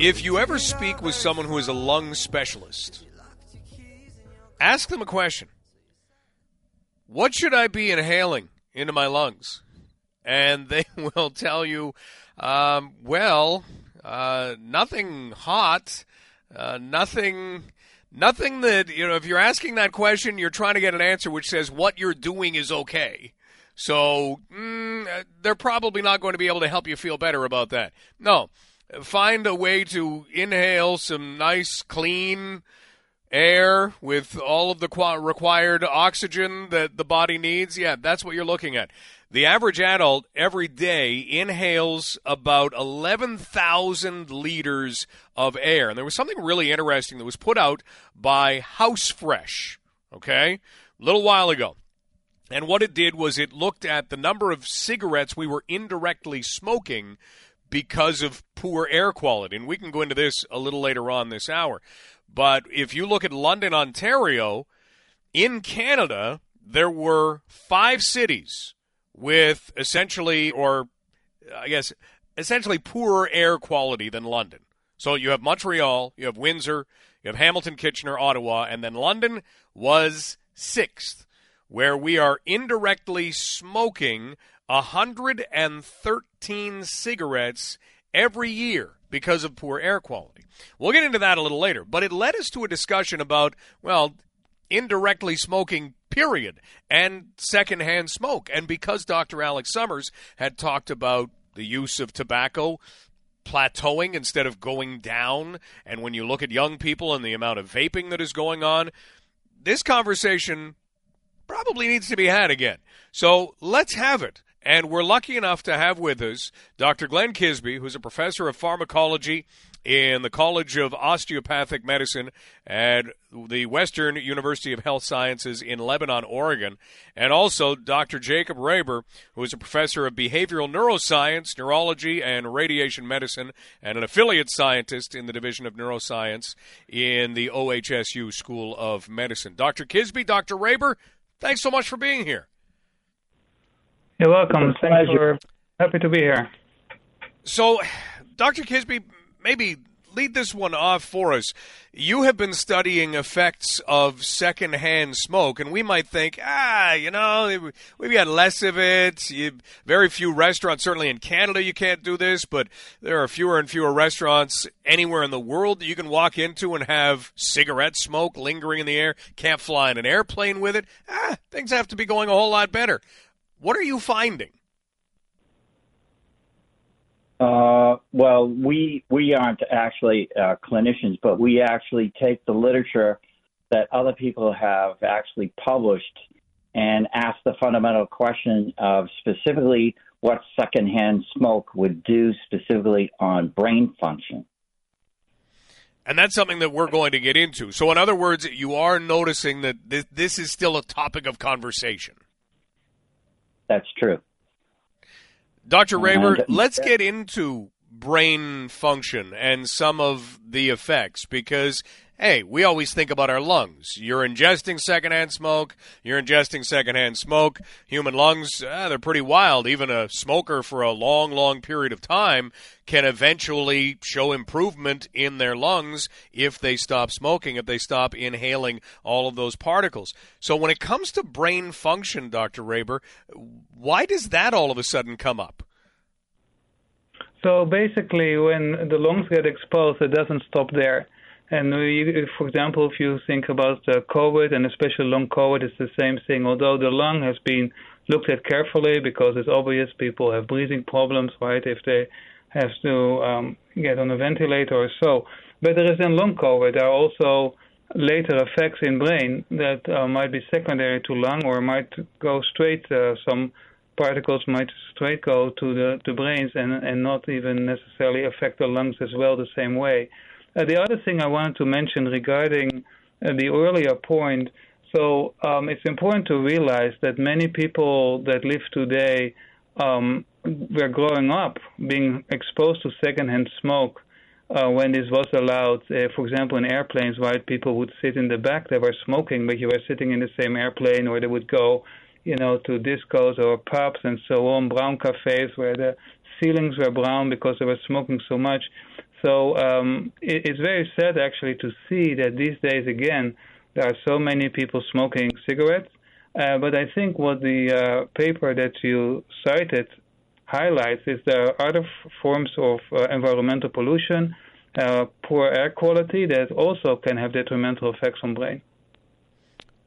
If you ever speak with someone who is a lung specialist, ask them a question. What should I be inhaling into my lungs? And they will tell you, um, well, uh, nothing hot, uh, nothing, nothing that, you know, if you're asking that question, you're trying to get an answer which says what you're doing is okay. So mm, they're probably not going to be able to help you feel better about that. No, find a way to inhale some nice, clean air with all of the required oxygen that the body needs. Yeah, that's what you're looking at. The average adult every day inhales about 11,000 liters of air. And there was something really interesting that was put out by House Fresh, okay, a little while ago. And what it did was it looked at the number of cigarettes we were indirectly smoking because of poor air quality. And we can go into this a little later on this hour. But if you look at London, Ontario, in Canada, there were five cities with essentially, or I guess, essentially poorer air quality than London. So you have Montreal, you have Windsor, you have Hamilton, Kitchener, Ottawa, and then London was sixth where we are indirectly smoking 113 cigarettes every year because of poor air quality. We'll get into that a little later, but it led us to a discussion about, well, indirectly smoking, period, and secondhand smoke. And because Dr. Alex Summers had talked about the use of tobacco plateauing instead of going down, and when you look at young people and the amount of vaping that is going on, this conversation probably needs to be had again. So let's have it. And we're lucky enough to have with us Dr. Glen Kisby, who's a professor of pharmacology in the College of Osteopathic Medicine at the Western University of Health Sciences in Lebanon, Oregon, and also Dr. Jacob Raber, who is a professor of behavioral neuroscience, neurology, and radiation medicine, and an affiliate scientist in the Division of Neuroscience in the OHSU School of Medicine. Dr. Kisby, Dr. Raber, Thanks so much for being here. You're welcome. Thanks for happy to be here. So, Dr. Kisby, maybe lead this one off for us. You have been studying effects of secondhand smoke, and we might think, ah, you know, we've got less of it. You, very few restaurants, certainly in Canada, you can't do this, but there are fewer and fewer restaurants anywhere in the world that you can walk into and have cigarette smoke lingering in the air. Can't fly in an airplane with it. Ah, things have to be going a whole lot better. What are you finding? Uh, well, we we aren't actually uh, clinicians, but we actually take the literature that other people have actually published and ask the fundamental question of specifically what secondhand smoke would do specifically on brain function. And that's something that we're going to get into. So, in other words, you are noticing that this, this is still a topic of conversation. That's true. Dr. Raber, let's get into brain function and some of the effects because hey, we always think about our lungs. You're ingesting secondhand smoke, you're ingesting secondhand smoke. Human lungs, ah, they're pretty wild. Even a smoker for a long, long period of time can eventually show improvement in their lungs if they stop smoking, if they stop inhaling all of those particles. So when it comes to brain function, Dr. Raber, why does that all of a sudden come up? So basically, when the lungs get exposed, it doesn't stop there. And we, for example, if you think about COVID and especially long COVID, it's the same thing. Although the lung has been looked at carefully because it's obvious people have breathing problems, right? If they have to um, get on a ventilator or so. But there is in long COVID, there are also later effects in brain that uh, might be secondary to lung or might go straight uh, some particles might straight go to the brains and and not even necessarily affect the lungs as well the same way. Uh, the other thing I wanted to mention regarding uh, the earlier point, so um, it's important to realize that many people that live today um, were growing up being exposed to secondhand smoke uh, when this was allowed. Uh, for example, in airplanes, white people would sit in the back, they were smoking, but you were sitting in the same airplane, or they would go you know, to discos or pubs and so on, brown cafes where the ceilings were brown because they were smoking so much. So um, it, it's very sad actually to see that these days again there are so many people smoking cigarettes. Uh, but I think what the uh, paper that you cited highlights is there are other f- forms of uh, environmental pollution, uh, poor air quality that also can have detrimental effects on brain.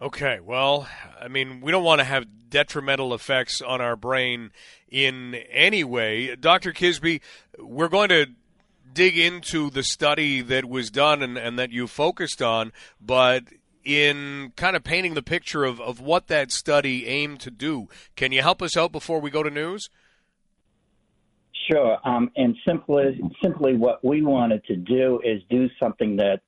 Okay, well, I mean, we don't want to have detrimental effects on our brain in any way. Dr. Kisby, we're going to dig into the study that was done and, and that you focused on, but in kind of painting the picture of, of what that study aimed to do, can you help us out before we go to news? Sure. Um, and simply, simply what we wanted to do is do something that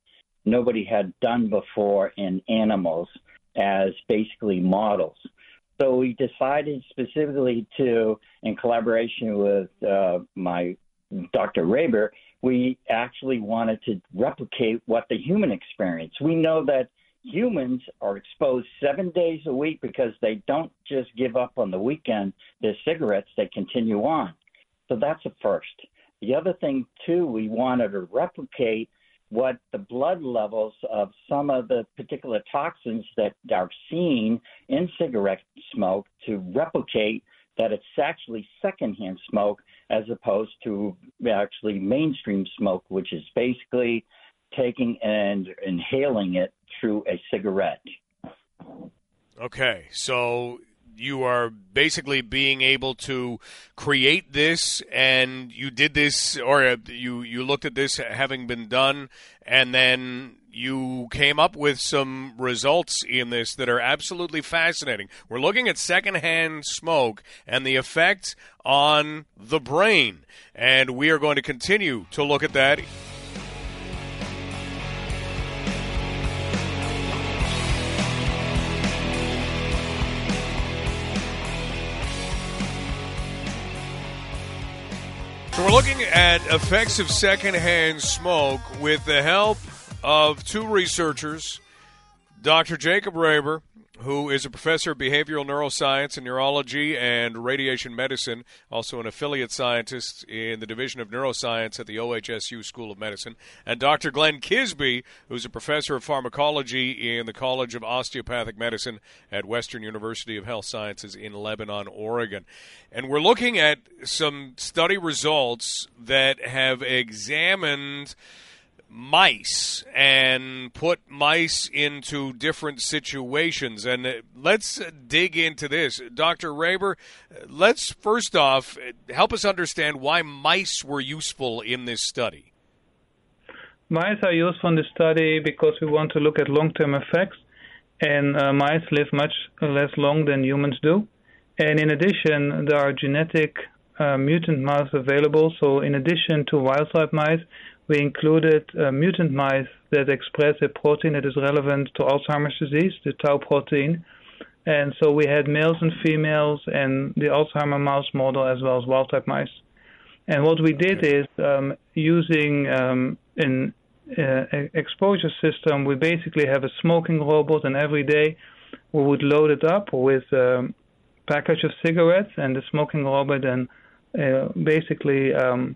nobody had done before in animals as basically models. So we decided specifically to, in collaboration with uh, my Dr. Raber, we actually wanted to replicate what the human experience. We know that humans are exposed seven days a week because they don't just give up on the weekend their cigarettes, they continue on. So that's a first. The other thing, too, we wanted to replicate what the blood levels of some of the particular toxins that are seen in cigarette smoke to replicate that it's actually secondhand smoke as opposed to actually mainstream smoke, which is basically taking and inhaling it through a cigarette. Okay, so you are basically being able to create this, and you did this, or uh, you you looked at this having been done, and then you came up with some results in this that are absolutely fascinating. We're looking at secondhand smoke and the effect on the brain, and we are going to continue to look at that. At effects of secondhand smoke with the help of two researchers, Dr. Jacob Raber, who is a professor of behavioral neuroscience and neurology and radiation medicine, also an affiliate scientist in the Division of Neuroscience at the OHSU School of Medicine, and Dr. Glen Kisby, who's a professor of pharmacology in the College of Osteopathic Medicine at Western University of Health Sciences in Lebanon, Oregon. And we're looking at some study results that have examined mice and put mice into different situations. And uh, let's dig into this. Dr. Raber, let's first off help us understand why mice were useful in this study. Mice are useful in this study because we want to look at long term effects, and uh, mice live much less long than humans do. And in addition, there are genetic uh, mutant mice available. So, in addition to wild type mice, we included uh, mutant mice that express a protein that is relevant to Alzheimer's disease, the tau protein. And so we had males and females and the Alzheimer mouse model as well as wild type mice. And what we did is um, using um, an uh, exposure system, we basically have a smoking robot, and every day we would load it up with a um, package of cigarettes, and the smoking robot then uh, basically um,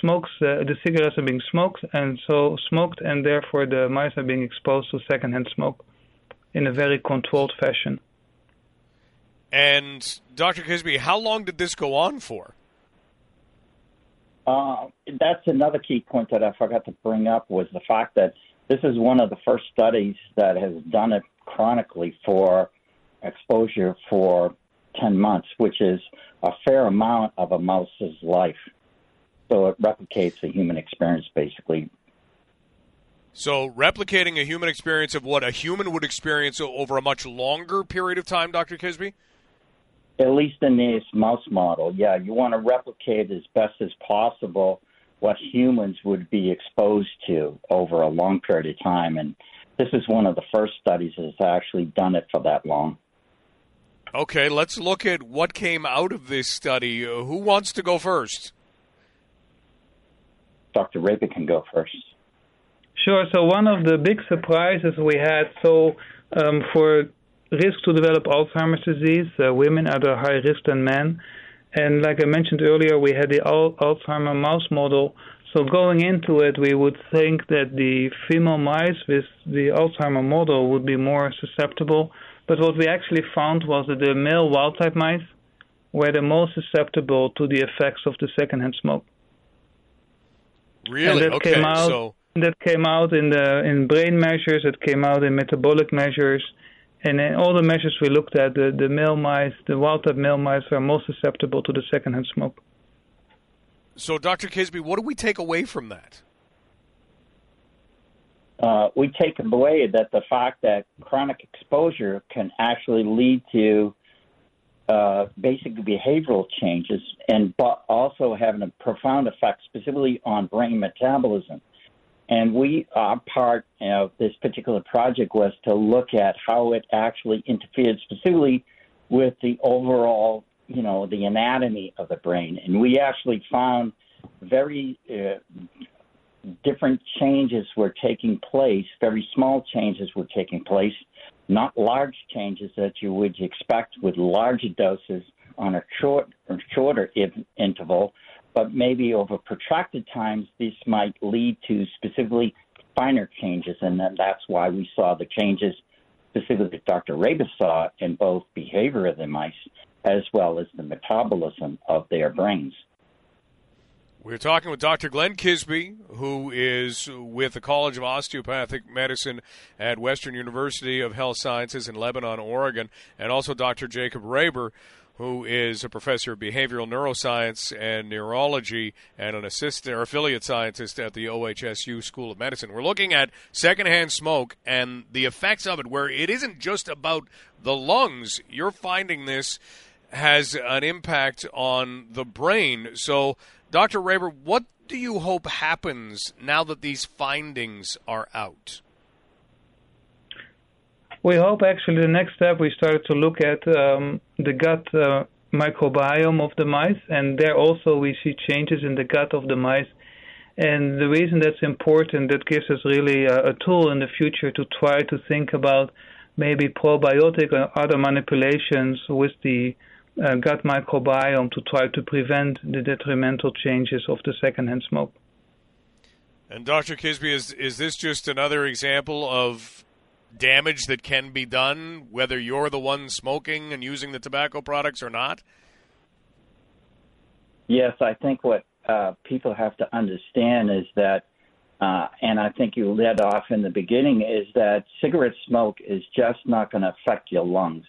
smokes uh, the cigarettes are being smoked and so smoked and therefore the mice are being exposed to secondhand smoke in a very controlled fashion. And Dr. Kisby, how long did this go on for? Uh, that's another key point that I forgot to bring up was the fact that this is one of the first studies that has done it chronically for exposure for 10 months, which is a fair amount of a mouse's life. So it replicates a human experience basically. So replicating a human experience of what a human would experience over a much longer period of time, Dr. Kisby? At least in this mouse model, yeah. You want to replicate as best as possible what humans would be exposed to over a long period of time. And this is one of the first studies that's actually done it for that long. Okay, let's look at what came out of this study. Who wants to go first? Dr. Raber can go first. Sure. So one of the big surprises we had, so um, for risk to develop Alzheimer's disease, uh, women are at a higher risk than men. And like I mentioned earlier, we had the Al- Alzheimer mouse model. So going into it, we would think that the female mice with the Alzheimer model would be more susceptible. But what we actually found was that the male wild type mice were the most susceptible to the effects of the secondhand smoke. Really? And that okay. Came out, so that came out in the in brain measures. It came out in metabolic measures. And in all the measures we looked at, the, the male mice, the wild type male mice, are most susceptible to the secondhand smoke. So, Dr. Kisby, what do we take away from that? Uh, we take away that the fact that chronic exposure can actually lead to uh, basic behavioral changes and also having a profound effect specifically on brain metabolism. And we, our part of this particular project was to look at how it actually interfered specifically with the overall, you know, the anatomy of the brain. And we actually found very uh, different changes were taking place, very small changes were taking place, not large changes that you would expect with larger doses on a short or shorter interval, but maybe over protracted times, this might lead to specifically finer changes, and then that's why we saw the changes specifically that Dr. Raber saw in both behavior of the mice as well as the metabolism of their brains. We're talking with Dr. Glen Kisby, who is with the College of Osteopathic Medicine at Western University of Health Sciences in Lebanon, Oregon, and also Dr. Jacob Raber, who is a professor of behavioral neuroscience and neurology and an assistant or affiliate scientist at the OHSU School of Medicine. We're looking at secondhand smoke and the effects of it, where it isn't just about the lungs. You're finding this has an impact on the brain. So, Dr. Raber, what do you hope happens now that these findings are out? We hope actually the next step we started to look at um, the gut uh, microbiome of the mice, and there also we see changes in the gut of the mice. And the reason that's important, that gives us really a, a tool in the future to try to think about maybe probiotic or other manipulations with the uh, gut microbiome to try to prevent the detrimental changes of the secondhand smoke. And Dr. Kisby, is is this just another example of damage that can be done, whether you're the one smoking and using the tobacco products or not? Yes, I think what uh, people have to understand is that, uh, and I think you led off in the beginning, is that cigarette smoke is just not going to affect your lungs.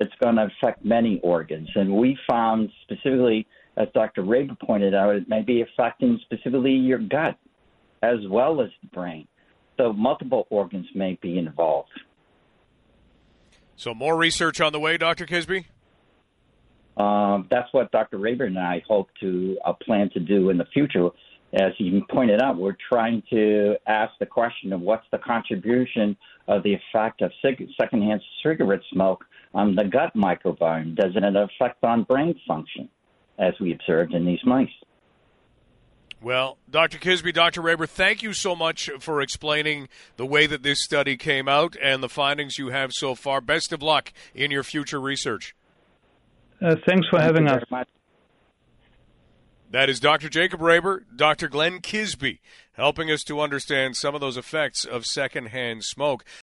It's going to affect many organs. And we found specifically, as Dr. Raber pointed out, it may be affecting specifically your gut as well as the brain. So multiple organs may be involved. So more research on the way, Dr. Kisby? Um, that's what Dr. Raber and I hope to uh, plan to do in the future. As you pointed out, we're trying to ask the question of what's the contribution of the effect of cig- secondhand cigarette smoke on the gut microbiome? Does it affect on brain function, as we observed in these mice? Well, Dr. Kisby, Dr. Raber, thank you so much for explaining the way that this study came out and the findings you have so far. Best of luck in your future research. Uh, thanks for Thank having you us. very much. That is Dr. Jacob Raber, Dr. Glen Kisby, helping us to understand some of those effects of secondhand smoke.